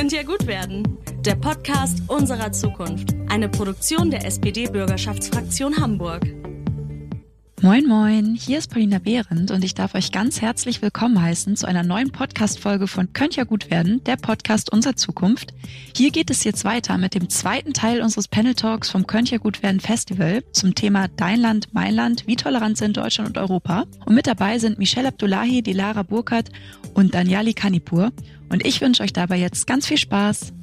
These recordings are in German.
Könnt ja gut werden. Der Podcast unserer Zukunft. Eine Produktion der SPD-Bürgerschaftsfraktion Hamburg. Moin Moin, hier ist Paulina Behrendt und ich darf euch ganz herzlich willkommen heißen zu einer neuen Podcast-Folge von Könnt ja gut werden, der Podcast unserer Zukunft. Hier geht es jetzt weiter mit dem zweiten Teil unseres Panel Talks vom Könnt ja gut werden Festival zum Thema Dein Land, mein Land, wie tolerant sind Deutschland und Europa. Und mit dabei sind Michelle Abdullahi, Dilara Burkhardt und Daniali Kanipur. Und ich wünsche euch dabei jetzt ganz viel Spaß.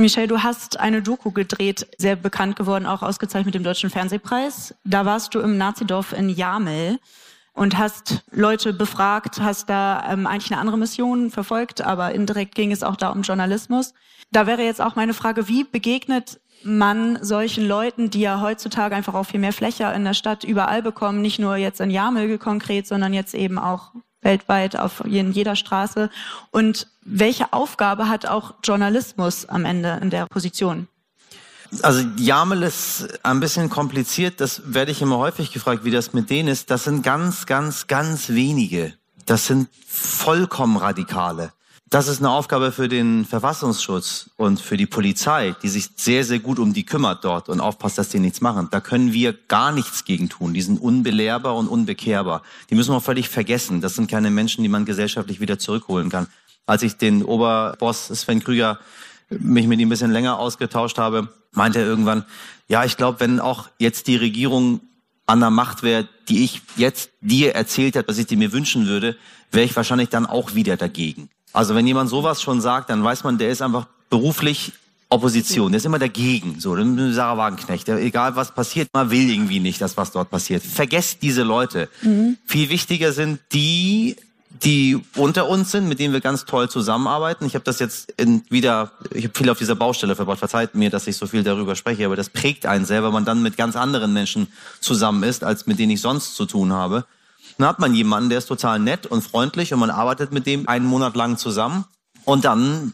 Michelle, du hast eine Doku gedreht, sehr bekannt geworden, auch ausgezeichnet mit dem Deutschen Fernsehpreis. Da warst du im Nazidorf in Jamel und hast Leute befragt, hast da ähm, eigentlich eine andere Mission verfolgt, aber indirekt ging es auch da um Journalismus. Da wäre jetzt auch meine Frage, wie begegnet man solchen Leuten, die ja heutzutage einfach auch viel mehr Fläche in der Stadt überall bekommen, nicht nur jetzt in Jamel konkret, sondern jetzt eben auch weltweit auf in jeder Straße. Und welche Aufgabe hat auch Journalismus am Ende in der Position? Also Jamel ist ein bisschen kompliziert, das werde ich immer häufig gefragt, wie das mit denen ist. Das sind ganz, ganz, ganz wenige. Das sind vollkommen Radikale. Das ist eine Aufgabe für den Verfassungsschutz und für die Polizei, die sich sehr, sehr gut um die kümmert dort und aufpasst, dass die nichts machen. Da können wir gar nichts gegen tun. Die sind unbelehrbar und unbekehrbar. Die müssen wir völlig vergessen. Das sind keine Menschen, die man gesellschaftlich wieder zurückholen kann. Als ich den Oberboss Sven Krüger mich mit ihm ein bisschen länger ausgetauscht habe, meinte er irgendwann, ja, ich glaube, wenn auch jetzt die Regierung an der Macht wäre, die ich jetzt dir erzählt hat, was ich dir mir wünschen würde, wäre ich wahrscheinlich dann auch wieder dagegen. Also wenn jemand sowas schon sagt, dann weiß man, der ist einfach beruflich Opposition, der ist immer dagegen. So, Sarah Wagenknecht, der, egal was passiert, man will irgendwie nicht, dass was dort passiert. Vergesst diese Leute. Mhm. Viel wichtiger sind die, die unter uns sind, mit denen wir ganz toll zusammenarbeiten. Ich habe das jetzt in, wieder, ich habe viel auf dieser Baustelle verbracht. Verzeiht mir, dass ich so viel darüber spreche, aber das prägt einen sehr, wenn man dann mit ganz anderen Menschen zusammen ist, als mit denen ich sonst zu tun habe. Dann hat man jemanden, der ist total nett und freundlich und man arbeitet mit dem einen Monat lang zusammen und dann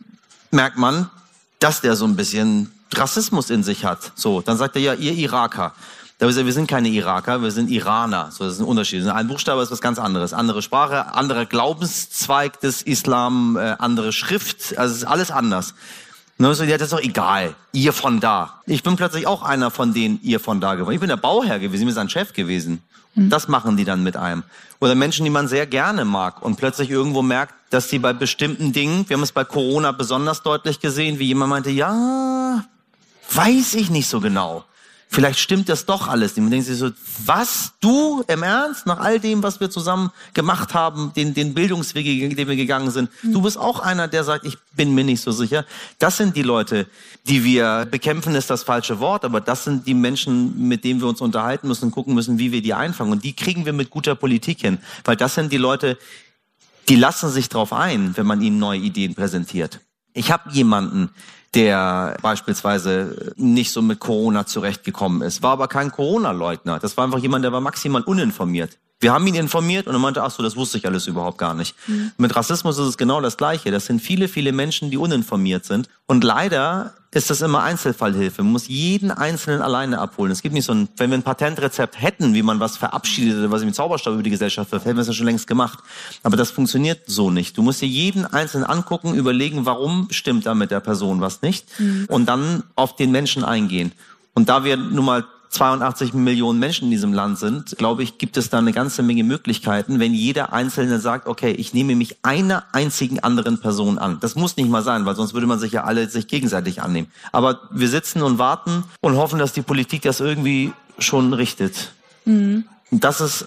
merkt man, dass der so ein bisschen Rassismus in sich hat. So, dann sagt er ja, ihr Iraker. Da wir sind keine Iraker, wir sind Iraner. So, das ist ein Unterschied. Ein Buchstabe ist was ganz anderes. Andere Sprache, anderer Glaubenszweig des Islam, äh, andere Schrift. Also es ist alles anders. Und dann so, ja, das ist doch egal. Ihr von da. Ich bin plötzlich auch einer von denen, ihr von da geworden. Ich bin der Bauherr gewesen, ich bin sein Chef gewesen. Mhm. Das machen die dann mit einem. Oder Menschen, die man sehr gerne mag und plötzlich irgendwo merkt, dass sie bei bestimmten Dingen, wir haben es bei Corona besonders deutlich gesehen, wie jemand meinte, ja, weiß ich nicht so genau vielleicht stimmt das doch alles. Und man denkt sich so, was, du im Ernst, nach all dem, was wir zusammen gemacht haben, den, den Bildungsweg, den wir gegangen sind, mhm. du bist auch einer, der sagt, ich bin mir nicht so sicher. Das sind die Leute, die wir bekämpfen, ist das falsche Wort, aber das sind die Menschen, mit denen wir uns unterhalten müssen und gucken müssen, wie wir die einfangen. Und die kriegen wir mit guter Politik hin, weil das sind die Leute, die lassen sich drauf ein, wenn man ihnen neue Ideen präsentiert. Ich habe jemanden, der beispielsweise nicht so mit Corona zurechtgekommen ist, war aber kein Corona-Leugner. Das war einfach jemand, der war maximal uninformiert. Wir haben ihn informiert und er meinte, ach so, das wusste ich alles überhaupt gar nicht. Mhm. Mit Rassismus ist es genau das Gleiche. Das sind viele, viele Menschen, die uninformiert sind. Und leider ist das immer Einzelfallhilfe. Man muss jeden Einzelnen alleine abholen. Es gibt nicht so ein, wenn wir ein Patentrezept hätten, wie man was verabschiedet oder was mit Zauberstab über die Gesellschaft wirft, hätten wir es ja schon längst gemacht. Aber das funktioniert so nicht. Du musst dir jeden Einzelnen angucken, überlegen, warum stimmt da mit der Person was nicht mhm. und dann auf den Menschen eingehen. Und da wir nun mal 82 Millionen Menschen in diesem Land sind, glaube ich, gibt es da eine ganze Menge Möglichkeiten, wenn jeder Einzelne sagt, okay, ich nehme mich einer einzigen anderen Person an. Das muss nicht mal sein, weil sonst würde man sich ja alle sich gegenseitig annehmen. Aber wir sitzen und warten und hoffen, dass die Politik das irgendwie schon richtet. Mhm. Das ist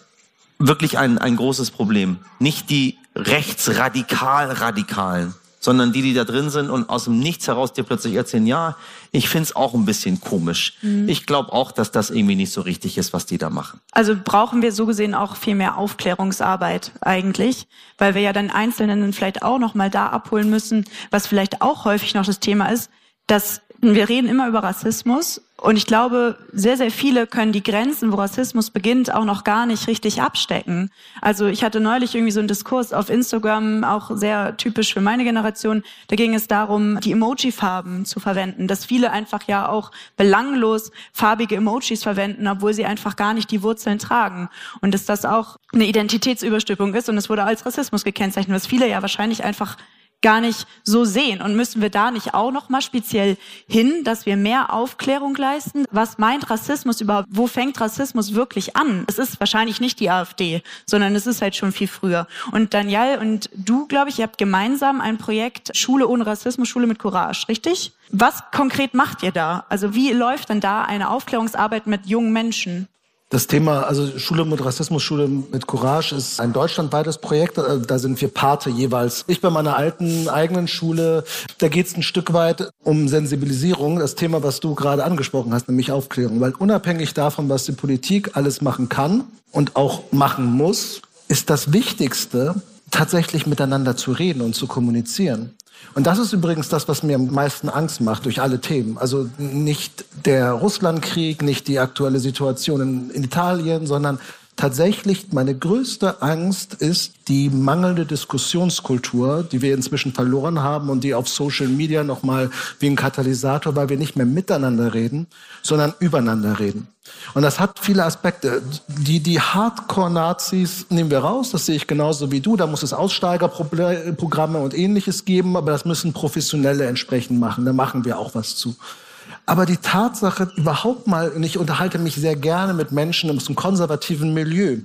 wirklich ein, ein großes Problem. Nicht die rechtsradikal-radikalen sondern die, die da drin sind und aus dem Nichts heraus dir plötzlich erzählen, ja, ich find's auch ein bisschen komisch. Mhm. Ich glaube auch, dass das irgendwie nicht so richtig ist, was die da machen. Also brauchen wir so gesehen auch viel mehr Aufklärungsarbeit eigentlich, weil wir ja dann Einzelnen vielleicht auch noch mal da abholen müssen, was vielleicht auch häufig noch das Thema ist, dass wir reden immer über Rassismus und ich glaube, sehr, sehr viele können die Grenzen, wo Rassismus beginnt, auch noch gar nicht richtig abstecken. Also ich hatte neulich irgendwie so einen Diskurs auf Instagram, auch sehr typisch für meine Generation. Da ging es darum, die Emoji-Farben zu verwenden, dass viele einfach ja auch belanglos farbige Emojis verwenden, obwohl sie einfach gar nicht die Wurzeln tragen. Und dass das auch eine Identitätsüberstülpung ist und es wurde als Rassismus gekennzeichnet, was viele ja wahrscheinlich einfach gar nicht so sehen. Und müssen wir da nicht auch noch mal speziell hin, dass wir mehr Aufklärung leisten? Was meint Rassismus überhaupt? Wo fängt Rassismus wirklich an? Es ist wahrscheinlich nicht die AfD, sondern es ist halt schon viel früher. Und Daniel und du, glaube ich, ihr habt gemeinsam ein Projekt Schule ohne Rassismus, Schule mit Courage, richtig? Was konkret macht ihr da? Also wie läuft denn da eine Aufklärungsarbeit mit jungen Menschen? Das Thema, also Schule mit Rassismus, Schule mit Courage ist ein deutschlandweites Projekt. Äh, da sind wir Pate jeweils. Ich bei meiner alten eigenen Schule, da geht es ein Stück weit um Sensibilisierung. Das Thema, was du gerade angesprochen hast, nämlich Aufklärung. Weil unabhängig davon, was die Politik alles machen kann und auch machen muss, ist das Wichtigste, tatsächlich miteinander zu reden und zu kommunizieren. Und das ist übrigens das, was mir am meisten Angst macht durch alle Themen. Also nicht der Russlandkrieg, nicht die aktuelle Situation in, in Italien, sondern tatsächlich meine größte Angst ist die mangelnde Diskussionskultur, die wir inzwischen verloren haben und die auf Social Media nochmal wie ein Katalysator, weil wir nicht mehr miteinander reden, sondern übereinander reden. Und das hat viele Aspekte. Die, die Hardcore-Nazis nehmen wir raus, das sehe ich genauso wie du. Da muss es Aussteigerprogramme und ähnliches geben, aber das müssen Professionelle entsprechend machen. Da machen wir auch was zu. Aber die Tatsache überhaupt mal, und ich unterhalte mich sehr gerne mit Menschen aus einem konservativen Milieu,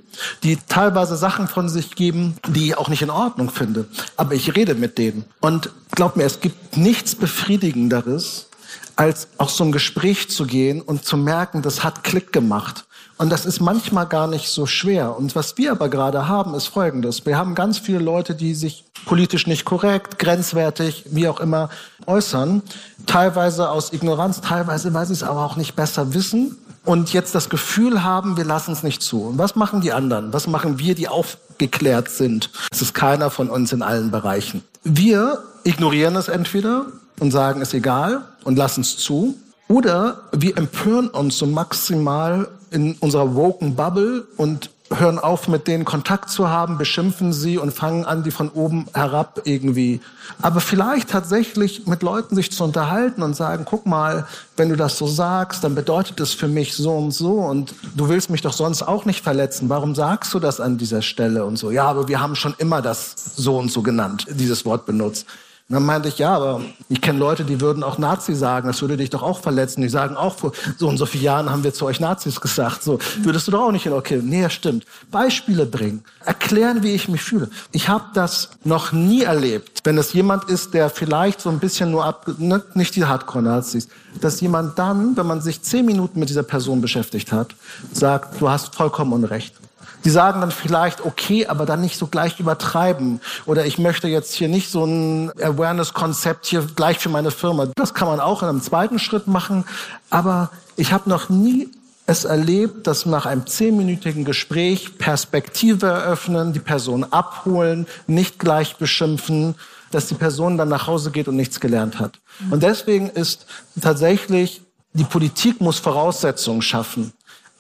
die teilweise Sachen von sich geben, die ich auch nicht in Ordnung finde. Aber ich rede mit denen. Und glaub mir, es gibt nichts Befriedigenderes, als auch so ein Gespräch zu gehen und zu merken, das hat Klick gemacht. Und das ist manchmal gar nicht so schwer. Und was wir aber gerade haben, ist Folgendes. Wir haben ganz viele Leute, die sich politisch nicht korrekt, grenzwertig, wie auch immer äußern. Teilweise aus Ignoranz, teilweise, weil sie es aber auch nicht besser wissen. Und jetzt das Gefühl haben, wir lassen es nicht zu. Und was machen die anderen? Was machen wir, die aufgeklärt sind? Es ist keiner von uns in allen Bereichen. Wir ignorieren es entweder und sagen, es egal und lassen es zu. Oder wir empören uns so maximal in unserer woken Bubble und hören auf, mit denen Kontakt zu haben, beschimpfen sie und fangen an, die von oben herab irgendwie. Aber vielleicht tatsächlich mit Leuten sich zu unterhalten und sagen, guck mal, wenn du das so sagst, dann bedeutet es für mich so und so und du willst mich doch sonst auch nicht verletzen. Warum sagst du das an dieser Stelle und so? Ja, aber wir haben schon immer das so und so genannt, dieses Wort benutzt. Dann meinte ich, ja, aber ich kenne Leute, die würden auch Nazi sagen, das würde dich doch auch verletzen. Die sagen auch, vor so und so vielen Jahren haben wir zu euch Nazis gesagt. So, würdest du doch auch nicht in, okay, nee, stimmt. Beispiele bringen, erklären, wie ich mich fühle. Ich habe das noch nie erlebt, wenn es jemand ist, der vielleicht so ein bisschen nur ab, ne, nicht die Hardcore-Nazis, dass jemand dann, wenn man sich zehn Minuten mit dieser Person beschäftigt hat, sagt, du hast vollkommen Unrecht. Die sagen dann vielleicht, okay, aber dann nicht so gleich übertreiben. Oder ich möchte jetzt hier nicht so ein Awareness-Konzept hier gleich für meine Firma. Das kann man auch in einem zweiten Schritt machen. Aber ich habe noch nie es erlebt, dass nach einem zehnminütigen Gespräch Perspektive eröffnen, die Person abholen, nicht gleich beschimpfen, dass die Person dann nach Hause geht und nichts gelernt hat. Und deswegen ist tatsächlich, die Politik muss Voraussetzungen schaffen.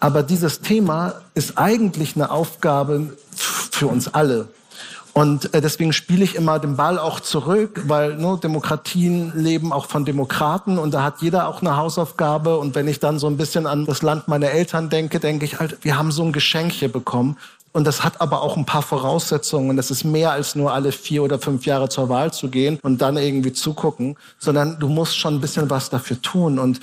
Aber dieses Thema ist eigentlich eine Aufgabe für uns alle. Und äh, deswegen spiele ich immer den Ball auch zurück, weil ne, Demokratien leben auch von Demokraten und da hat jeder auch eine Hausaufgabe. Und wenn ich dann so ein bisschen an das Land meiner Eltern denke, denke ich halt, wir haben so ein Geschenk hier bekommen. Und das hat aber auch ein paar Voraussetzungen. Das ist mehr als nur alle vier oder fünf Jahre zur Wahl zu gehen und dann irgendwie zugucken, sondern du musst schon ein bisschen was dafür tun. Und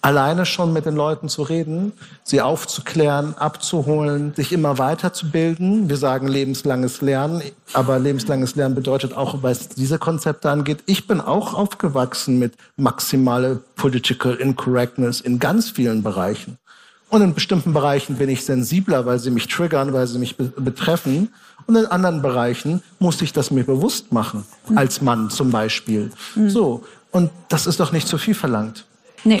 alleine schon mit den Leuten zu reden, sie aufzuklären, abzuholen, sich immer weiterzubilden. Wir sagen lebenslanges Lernen, aber lebenslanges Lernen bedeutet auch, was diese Konzepte angeht, ich bin auch aufgewachsen mit maximale Political Incorrectness in ganz vielen Bereichen. Und in bestimmten Bereichen bin ich sensibler, weil sie mich triggern, weil sie mich be betreffen. Und in anderen Bereichen muss ich das mir bewusst machen, als Mann zum Beispiel. Mhm. So. Und das ist doch nicht zu viel verlangt. Nee.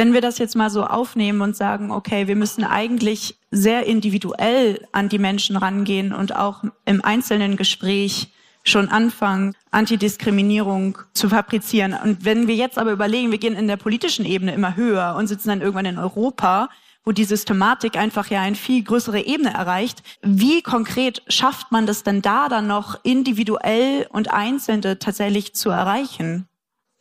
Wenn wir das jetzt mal so aufnehmen und sagen, okay, wir müssen eigentlich sehr individuell an die Menschen rangehen und auch im einzelnen Gespräch schon anfangen, Antidiskriminierung zu fabrizieren. Und wenn wir jetzt aber überlegen, wir gehen in der politischen Ebene immer höher und sitzen dann irgendwann in Europa, wo die Systematik einfach ja eine viel größere Ebene erreicht. Wie konkret schafft man das denn da dann noch individuell und Einzelne tatsächlich zu erreichen?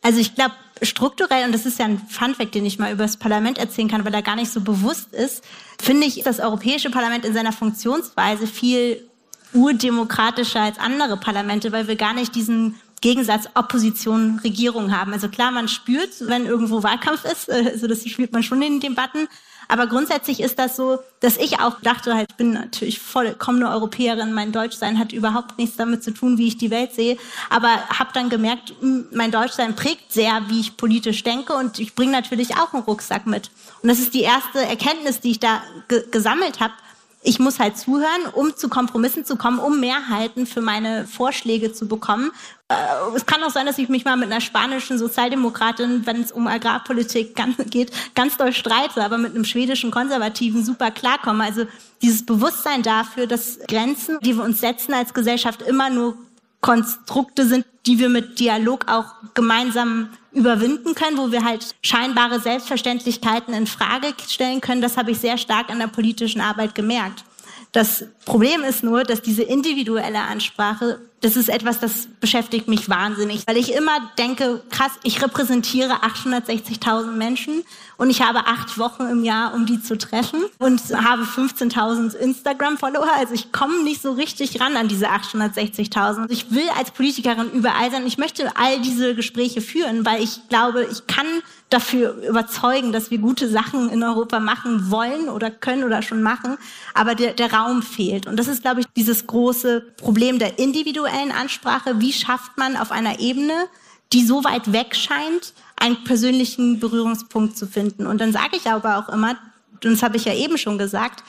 Also ich glaube, strukturell, und das ist ja ein Funfact, den ich mal über das Parlament erzählen kann, weil er gar nicht so bewusst ist, finde ich das Europäische Parlament in seiner Funktionsweise viel urdemokratischer als andere Parlamente, weil wir gar nicht diesen Gegensatz Opposition, Regierung haben. Also klar, man spürt, wenn irgendwo Wahlkampf ist, also das spürt man schon in den Debatten, aber grundsätzlich ist das so, dass ich auch dachte, halt, ich bin natürlich vollkommene Europäerin, mein Deutschsein hat überhaupt nichts damit zu tun, wie ich die Welt sehe. Aber habe dann gemerkt, mein Deutschsein prägt sehr, wie ich politisch denke und ich bringe natürlich auch einen Rucksack mit. Und das ist die erste Erkenntnis, die ich da gesammelt habe ich muss halt zuhören, um zu Kompromissen zu kommen, um Mehrheiten für meine Vorschläge zu bekommen. Äh, es kann auch sein, dass ich mich mal mit einer spanischen Sozialdemokratin, wenn es um Agrarpolitik geht, ganz doll streite, aber mit einem schwedischen Konservativen super klarkomme. Also dieses Bewusstsein dafür, dass Grenzen, die wir uns setzen als Gesellschaft, immer nur Konstrukte sind, die wir mit Dialog auch gemeinsam überwinden können, wo wir halt scheinbare Selbstverständlichkeiten in Frage stellen können. Das habe ich sehr stark an der politischen Arbeit gemerkt. Das Problem ist nur, dass diese individuelle Ansprache das ist etwas, das beschäftigt mich wahnsinnig, weil ich immer denke, krass, ich repräsentiere 860.000 Menschen und ich habe acht Wochen im Jahr, um die zu treffen und habe 15.000 Instagram-Follower. Also ich komme nicht so richtig ran an diese 860.000. Ich will als Politikerin überall sein. Ich möchte all diese Gespräche führen, weil ich glaube, ich kann dafür überzeugen, dass wir gute Sachen in Europa machen wollen oder können oder schon machen, aber der, der Raum fehlt. Und das ist, glaube ich, dieses große Problem der individuellen Ansprache. Wie schafft man auf einer Ebene, die so weit weg scheint, einen persönlichen Berührungspunkt zu finden? Und dann sage ich aber auch immer, und das habe ich ja eben schon gesagt,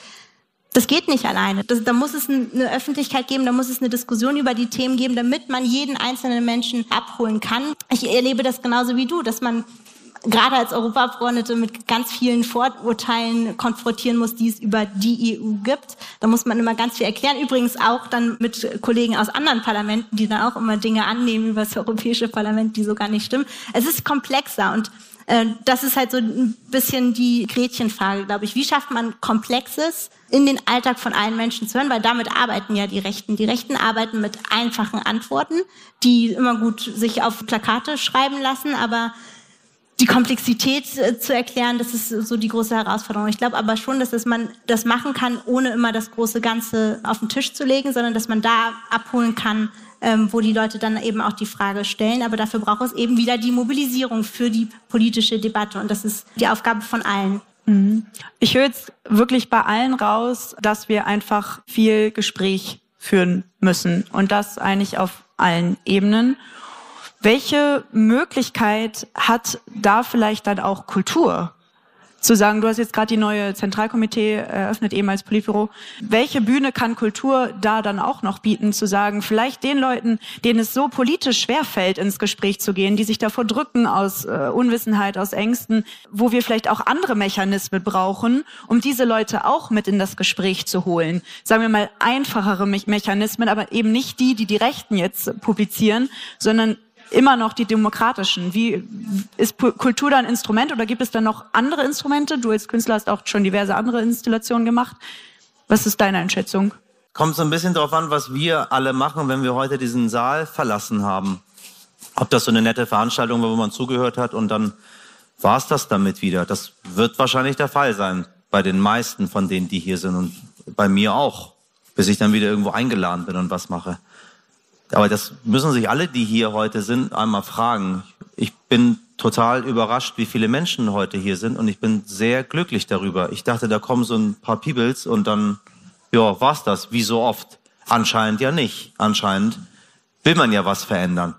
das geht nicht alleine. Das, da muss es eine Öffentlichkeit geben, da muss es eine Diskussion über die Themen geben, damit man jeden einzelnen Menschen abholen kann. Ich erlebe das genauso wie du, dass man gerade als Europaabgeordnete mit ganz vielen Vorurteilen konfrontieren muss, die es über die EU gibt. Da muss man immer ganz viel erklären. Übrigens auch dann mit Kollegen aus anderen Parlamenten, die dann auch immer Dinge annehmen über das Europäische Parlament, die so gar nicht stimmen. Es ist komplexer und äh, das ist halt so ein bisschen die Gretchenfrage, glaube ich. Wie schafft man Komplexes in den Alltag von allen Menschen zu hören? Weil damit arbeiten ja die Rechten. Die Rechten arbeiten mit einfachen Antworten, die immer gut sich auf Plakate schreiben lassen, aber die Komplexität zu erklären, das ist so die große Herausforderung. Ich glaube aber schon, dass es man das machen kann, ohne immer das große Ganze auf den Tisch zu legen, sondern dass man da abholen kann, ähm, wo die Leute dann eben auch die Frage stellen. Aber dafür braucht es eben wieder die Mobilisierung für die politische Debatte. Und das ist die Aufgabe von allen. Mhm. Ich höre jetzt wirklich bei allen raus, dass wir einfach viel Gespräch führen müssen. Und das eigentlich auf allen Ebenen. Welche Möglichkeit hat da vielleicht dann auch Kultur? Zu sagen, du hast jetzt gerade die neue Zentralkomitee eröffnet, eben als Politbüro. Welche Bühne kann Kultur da dann auch noch bieten, zu sagen, vielleicht den Leuten, denen es so politisch schwerfällt, ins Gespräch zu gehen, die sich davor drücken aus äh, Unwissenheit, aus Ängsten, wo wir vielleicht auch andere Mechanismen brauchen, um diese Leute auch mit in das Gespräch zu holen. Sagen wir mal einfachere Me Mechanismen, aber eben nicht die, die die Rechten jetzt publizieren, sondern immer noch die demokratischen. Wie ist Kultur da ein Instrument oder gibt es da noch andere Instrumente? Du als Künstler hast auch schon diverse andere Installationen gemacht. Was ist deine Einschätzung? Kommt so ein bisschen darauf an, was wir alle machen, wenn wir heute diesen Saal verlassen haben. Ob das so eine nette Veranstaltung war, wo man zugehört hat und dann war es das damit wieder. Das wird wahrscheinlich der Fall sein bei den meisten von denen, die hier sind und bei mir auch, bis ich dann wieder irgendwo eingeladen bin und was mache. Aber das müssen sich alle, die hier heute sind, einmal fragen. Ich bin total überrascht, wie viele Menschen heute hier sind und ich bin sehr glücklich darüber. Ich dachte, da kommen so ein paar Peebles und dann, ja, war's das, wie so oft. Anscheinend ja nicht. Anscheinend will man ja was verändern.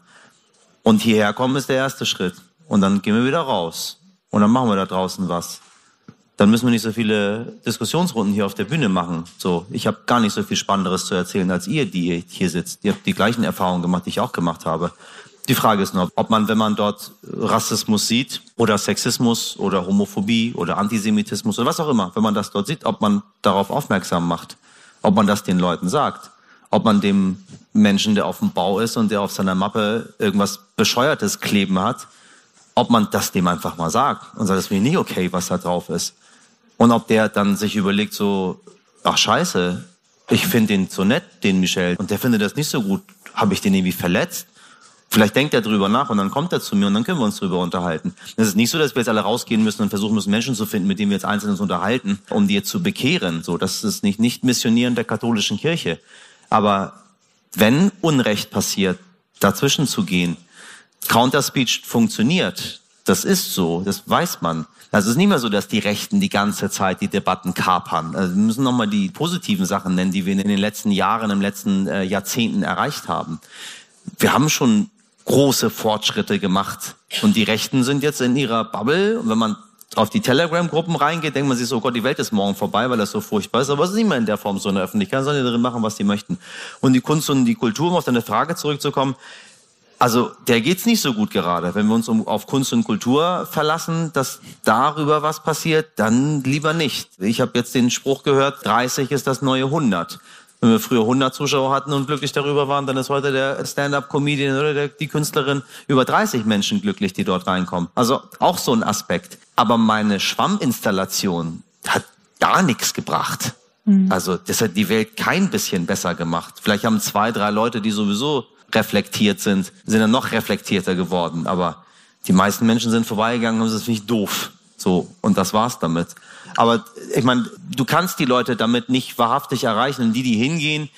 Und hierher kommen ist der erste Schritt. Und dann gehen wir wieder raus. Und dann machen wir da draußen was dann müssen wir nicht so viele Diskussionsrunden hier auf der Bühne machen. So, ich habe gar nicht so viel Spannenderes zu erzählen als ihr, die hier sitzt. Ihr habt die gleichen Erfahrungen gemacht, die ich auch gemacht habe. Die Frage ist nur, ob man, wenn man dort Rassismus sieht oder Sexismus oder Homophobie oder Antisemitismus oder was auch immer, wenn man das dort sieht, ob man darauf aufmerksam macht, ob man das den Leuten sagt, ob man dem Menschen, der auf dem Bau ist und der auf seiner Mappe irgendwas Bescheuertes kleben hat, ob man das dem einfach mal sagt und sagt, das finde ich nicht okay, was da drauf ist. Und ob der dann sich überlegt so, ach scheiße, ich finde den so nett, den Michel, und der findet das nicht so gut. Habe ich den irgendwie verletzt? Vielleicht denkt er drüber nach und dann kommt er zu mir und dann können wir uns drüber unterhalten. Es ist nicht so, dass wir jetzt alle rausgehen müssen und versuchen müssen, Menschen zu finden, mit denen wir jetzt einzeln uns unterhalten, um die jetzt zu bekehren. So, das ist nicht, nicht Missionieren der katholischen Kirche. Aber wenn Unrecht passiert, dazwischen zu gehen, Counterspeech funktioniert. Das ist so, das weiß man. Also es ist nicht mehr so, dass die Rechten die ganze Zeit die Debatten kapern. Also wir müssen nochmal die positiven Sachen nennen, die wir in den letzten Jahren, im letzten äh, Jahrzehnten erreicht haben. Wir haben schon große Fortschritte gemacht. Und die Rechten sind jetzt in ihrer Bubble. Und wenn man auf die Telegram-Gruppen reingeht, denkt man sich so, oh Gott, die Welt ist morgen vorbei, weil das so furchtbar ist. Aber es ist nicht mehr in der Form so in der Öffentlichkeit, sondern darin machen, was sie möchten. Und die Kunst und die Kultur, um auf deine Frage zurückzukommen, also der geht's nicht so gut gerade. Wenn wir uns um, auf Kunst und Kultur verlassen, dass darüber was passiert, dann lieber nicht. Ich habe jetzt den Spruch gehört, 30 ist das neue 100. Wenn wir früher 100 Zuschauer hatten und glücklich darüber waren, dann ist heute der Stand-up-Comedian oder der, die Künstlerin über 30 Menschen glücklich, die dort reinkommen. Also auch so ein Aspekt. Aber meine Schwamminstallation hat gar nichts gebracht. Mhm. Also das hat die Welt kein bisschen besser gemacht. Vielleicht haben zwei, drei Leute, die sowieso reflektiert sind, sind dann noch reflektierter geworden. Aber die meisten Menschen sind vorbeigegangen und das finde ich doof. So, und das war's damit. Aber ich meine, du kannst die Leute damit nicht wahrhaftig erreichen. Und die, die hingehen,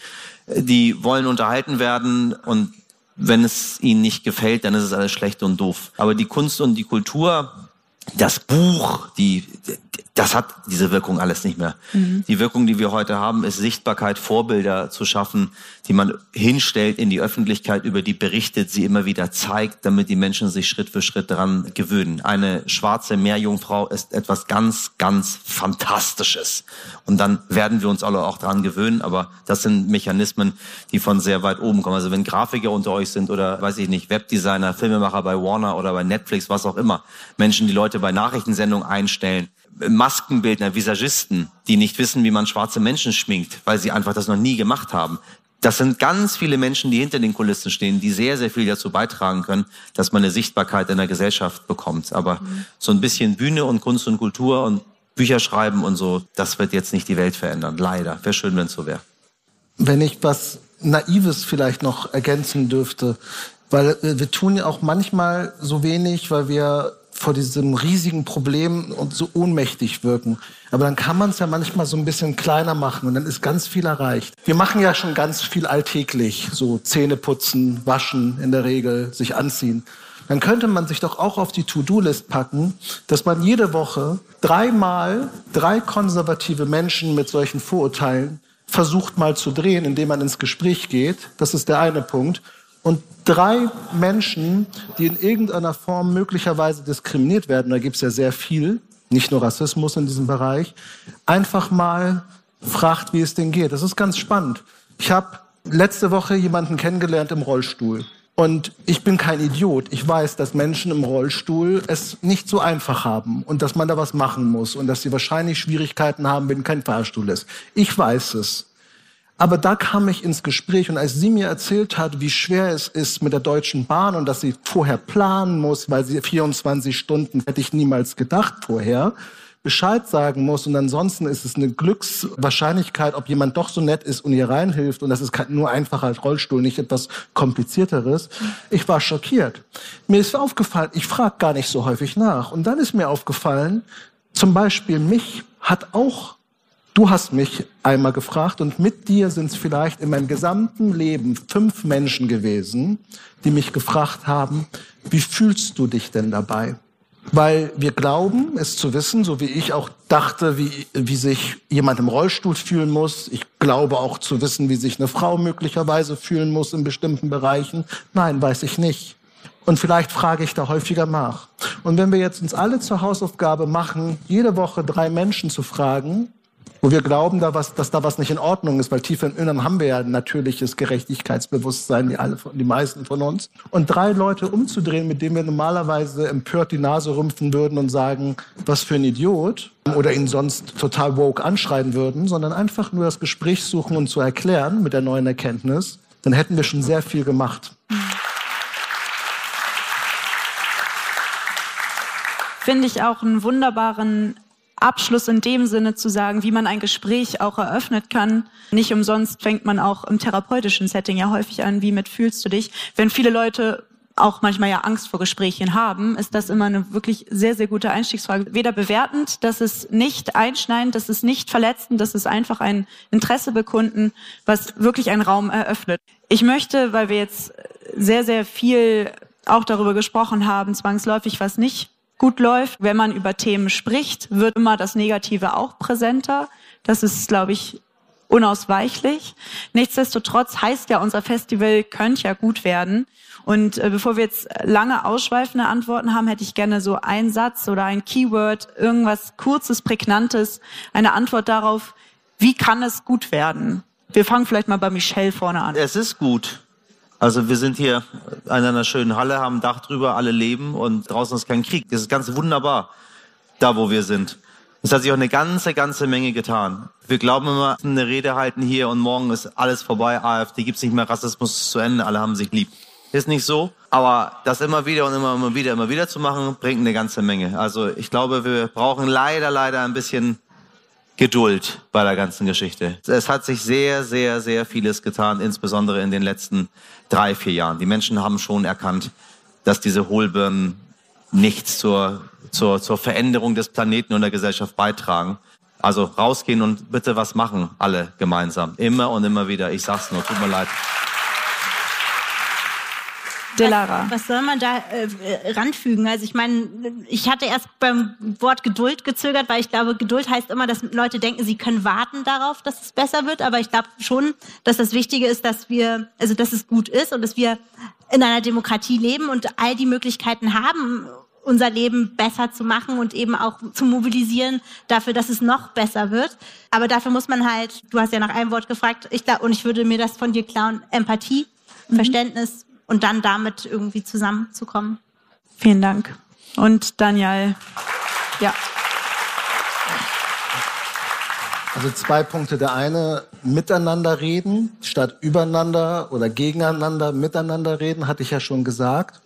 die wollen unterhalten werden und wenn es ihnen nicht gefällt, dann ist es alles schlecht und doof. Aber die Kunst und die Kultur, das Buch, die, das hat diese Wirkung alles nicht mehr. Mhm. Die Wirkung, die wir heute haben, ist Sichtbarkeit, Vorbilder zu schaffen, die man hinstellt in die Öffentlichkeit, über die berichtet, sie immer wieder zeigt, damit die Menschen sich Schritt für Schritt daran gewöhnen. Eine schwarze Meerjungfrau ist etwas ganz, ganz Fantastisches. Und dann werden wir uns alle auch daran gewöhnen, aber das sind Mechanismen, die von sehr weit oben kommen. Also wenn Grafiker unter euch sind oder, weiß ich nicht, Webdesigner, Filmemacher bei Warner oder bei Netflix, was auch immer, Menschen, die Leute bei Nachrichtensendungen einstellen, Maskenbildner, Visagisten, die nicht wissen, wie man schwarze Menschen schminkt, weil sie einfach das noch nie gemacht haben. Das sind ganz viele Menschen, die hinter den Kulissen stehen, die sehr, sehr viel dazu beitragen können, dass man eine Sichtbarkeit in der Gesellschaft bekommt. Aber mhm. so ein bisschen Bühne und Kunst und Kultur und Bücher schreiben und so, das wird jetzt nicht die Welt verändern. Leider. Wäre schön, wenn es so wäre. Wenn ich was Naives vielleicht noch ergänzen dürfte, weil wir tun ja auch manchmal so wenig, weil wir vor diesem riesigen Problem und so ohnmächtig wirken. Aber dann kann man es ja manchmal so ein bisschen kleiner machen und dann ist ganz viel erreicht. Wir machen ja schon ganz viel alltäglich, so Zähne putzen, waschen in der Regel, sich anziehen. Dann könnte man sich doch auch auf die To-Do-List packen, dass man jede Woche dreimal drei konservative Menschen mit solchen Vorurteilen versucht mal zu drehen, indem man ins Gespräch geht. Das ist der eine Punkt und drei Menschen, die in irgendeiner Form möglicherweise diskriminiert werden, da gibt es ja sehr viel, nicht nur Rassismus in diesem Bereich, einfach mal fragt, wie es denen geht. Das ist ganz spannend. Ich habe letzte Woche jemanden kennengelernt im Rollstuhl. Und ich bin kein Idiot. Ich weiß, dass Menschen im Rollstuhl es nicht so einfach haben und dass man da was machen muss und dass sie wahrscheinlich Schwierigkeiten haben, wenn kein Fahrstuhl ist. Ich weiß es. Aber da kam ich ins Gespräch und als sie mir erzählt hat, wie schwer es ist mit der Deutschen Bahn und dass sie vorher planen muss, weil sie 24 Stunden, hätte ich niemals gedacht vorher, Bescheid sagen muss und ansonsten ist es eine Glückswahrscheinlichkeit, ob jemand doch so nett ist und ihr reinhilft und das ist nur einfacher als Rollstuhl, nicht etwas komplizierteres. Ich war schockiert. Mir ist aufgefallen, ich frage gar nicht so häufig nach und dann ist mir aufgefallen, zum Beispiel mich hat auch Du hast mich einmal gefragt und mit dir sind es vielleicht in meinem gesamten Leben fünf Menschen gewesen, die mich gefragt haben, wie fühlst du dich denn dabei? Weil wir glauben, es zu wissen, so wie ich auch dachte, wie, wie sich jemand im Rollstuhl fühlen muss. Ich glaube auch zu wissen, wie sich eine Frau möglicherweise fühlen muss in bestimmten Bereichen. Nein, weiß ich nicht. Und vielleicht frage ich da häufiger nach. Und wenn wir jetzt uns alle zur Hausaufgabe machen, jede Woche drei Menschen zu fragen, wo wir glauben, da was, dass da was nicht in Ordnung ist, weil tief im Inneren haben wir ja ein natürliches Gerechtigkeitsbewusstsein, die alle, die meisten von uns. Und drei Leute umzudrehen, mit denen wir normalerweise empört die Nase rümpfen würden und sagen, was für ein Idiot, oder ihn sonst total woke anschreien würden, sondern einfach nur das Gespräch suchen und zu erklären mit der neuen Erkenntnis, dann hätten wir schon sehr viel gemacht. Finde ich auch einen wunderbaren Abschluss in dem Sinne zu sagen, wie man ein Gespräch auch eröffnet kann. Nicht umsonst fängt man auch im therapeutischen Setting ja häufig an, wie mit fühlst du dich. Wenn viele Leute auch manchmal ja Angst vor Gesprächen haben, ist das immer eine wirklich sehr, sehr gute Einstiegsfrage. Weder bewertend, das ist nicht einschneidend, das ist nicht verletzend, das ist einfach ein Interesse bekunden, was wirklich einen Raum eröffnet. Ich möchte, weil wir jetzt sehr, sehr viel auch darüber gesprochen haben, zwangsläufig, was nicht gut läuft. Wenn man über Themen spricht, wird immer das Negative auch präsenter. Das ist, glaube ich, unausweichlich. Nichtsdestotrotz heißt ja, unser Festival könnte ja gut werden. Und äh, bevor wir jetzt lange ausschweifende Antworten haben, hätte ich gerne so einen Satz oder ein Keyword, irgendwas kurzes, prägnantes, eine Antwort darauf, wie kann es gut werden? Wir fangen vielleicht mal bei Michelle vorne an. Es ist gut. Also wir sind hier in einer schönen Halle, haben ein Dach drüber, alle leben und draußen ist kein Krieg. Das ist ganz wunderbar, da wo wir sind. Es hat sich auch eine ganze, ganze Menge getan. Wir glauben immer, eine Rede halten hier und morgen ist alles vorbei, AfD gibt's nicht mehr, Rassismus ist zu Ende, alle haben sich lieb. Ist nicht so, aber das immer wieder und immer, immer wieder, immer wieder zu machen, bringt eine ganze Menge. Also ich glaube, wir brauchen leider, leider ein bisschen Geduld bei der ganzen Geschichte. Es hat sich sehr, sehr, sehr vieles getan, insbesondere in den letzten drei, vier Jahren. Die Menschen haben schon erkannt, dass diese Hohlbirnen nichts zur zur, zur Veränderung des Planeten und der Gesellschaft beitragen. Also rausgehen und bitte was machen, alle gemeinsam. Immer und immer wieder. Ich sag's nur, tut mir leid. Delara. Was, was soll man da äh, ranfügen? Also ich meine, ich hatte erst beim Wort Geduld gezögert, weil ich glaube, Geduld heißt immer, dass Leute denken, sie können warten darauf, dass es besser wird. Aber ich glaube schon, dass das Wichtige ist, dass wir, also dass es gut ist und dass wir in einer Demokratie leben und all die Möglichkeiten haben, unser Leben besser zu machen und eben auch zu mobilisieren dafür, dass es noch besser wird. Aber dafür muss man halt, du hast ja nach einem Wort gefragt, ich glaub, und ich würde mir das von dir klauen, Empathie, mhm. Verständnis und dann damit irgendwie zusammenzukommen. Vielen Dank. Und Daniel, ja. Also zwei Punkte. Der eine, miteinander reden, statt übereinander oder gegeneinander miteinander reden, hatte ich ja schon gesagt.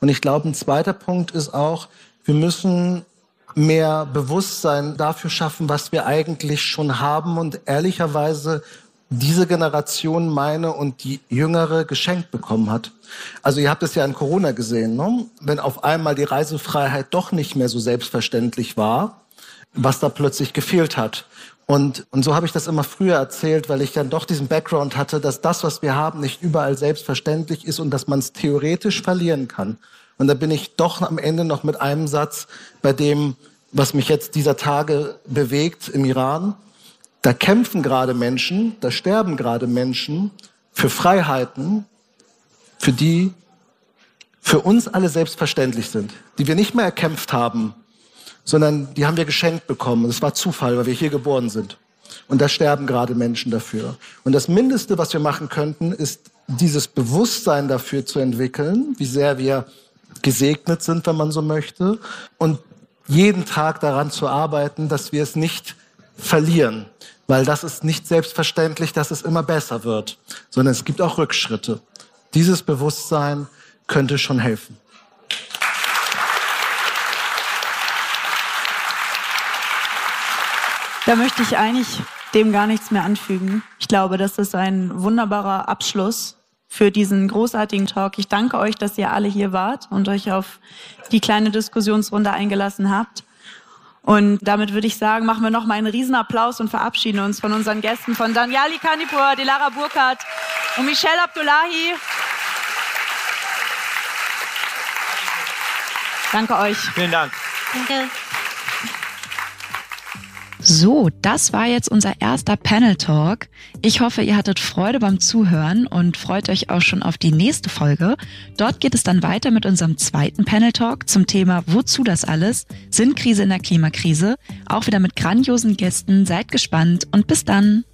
Und ich glaube, ein zweiter Punkt ist auch, wir müssen mehr Bewusstsein dafür schaffen, was wir eigentlich schon haben und ehrlicherweise diese Generation, meine und die jüngere, geschenkt bekommen hat. Also ihr habt es ja in Corona gesehen, ne? wenn auf einmal die Reisefreiheit doch nicht mehr so selbstverständlich war, was da plötzlich gefehlt hat. Und, und so habe ich das immer früher erzählt, weil ich dann doch diesen Background hatte, dass das, was wir haben, nicht überall selbstverständlich ist und dass man es theoretisch verlieren kann. Und da bin ich doch am Ende noch mit einem Satz bei dem, was mich jetzt dieser Tage bewegt im Iran. Da kämpfen gerade Menschen, da sterben gerade Menschen für Freiheiten, für die für uns alle selbstverständlich sind, die wir nicht mehr erkämpft haben, sondern die haben wir geschenkt bekommen. Das war Zufall, weil wir hier geboren sind. Und da sterben gerade Menschen dafür. Und das Mindeste, was wir machen könnten, ist dieses Bewusstsein dafür zu entwickeln, wie sehr wir gesegnet sind, wenn man so möchte, und jeden Tag daran zu arbeiten, dass wir es nicht verlieren, weil das ist nicht selbstverständlich, dass es immer besser wird, sondern es gibt auch Rückschritte. Dieses Bewusstsein könnte schon helfen. Da möchte ich eigentlich dem gar nichts mehr anfügen. Ich glaube, das ist ein wunderbarer Abschluss für diesen großartigen Talk. Ich danke euch, dass ihr alle hier wart und euch auf die kleine Diskussionsrunde eingelassen habt. Und damit würde ich sagen, machen wir noch mal einen Riesenapplaus und verabschieden uns von unseren Gästen, von Daniali Kanipur, Dilara Burkhardt und Michelle Abdullahi. Danke euch. Vielen Dank. Danke. So, das war jetzt unser erster Panel Talk. Ich hoffe, ihr hattet Freude beim Zuhören und freut euch auch schon auf die nächste Folge. Dort geht es dann weiter mit unserem zweiten Panel Talk zum Thema Wozu das alles? Sinnkrise in der Klimakrise. Auch wieder mit grandiosen Gästen. Seid gespannt und bis dann.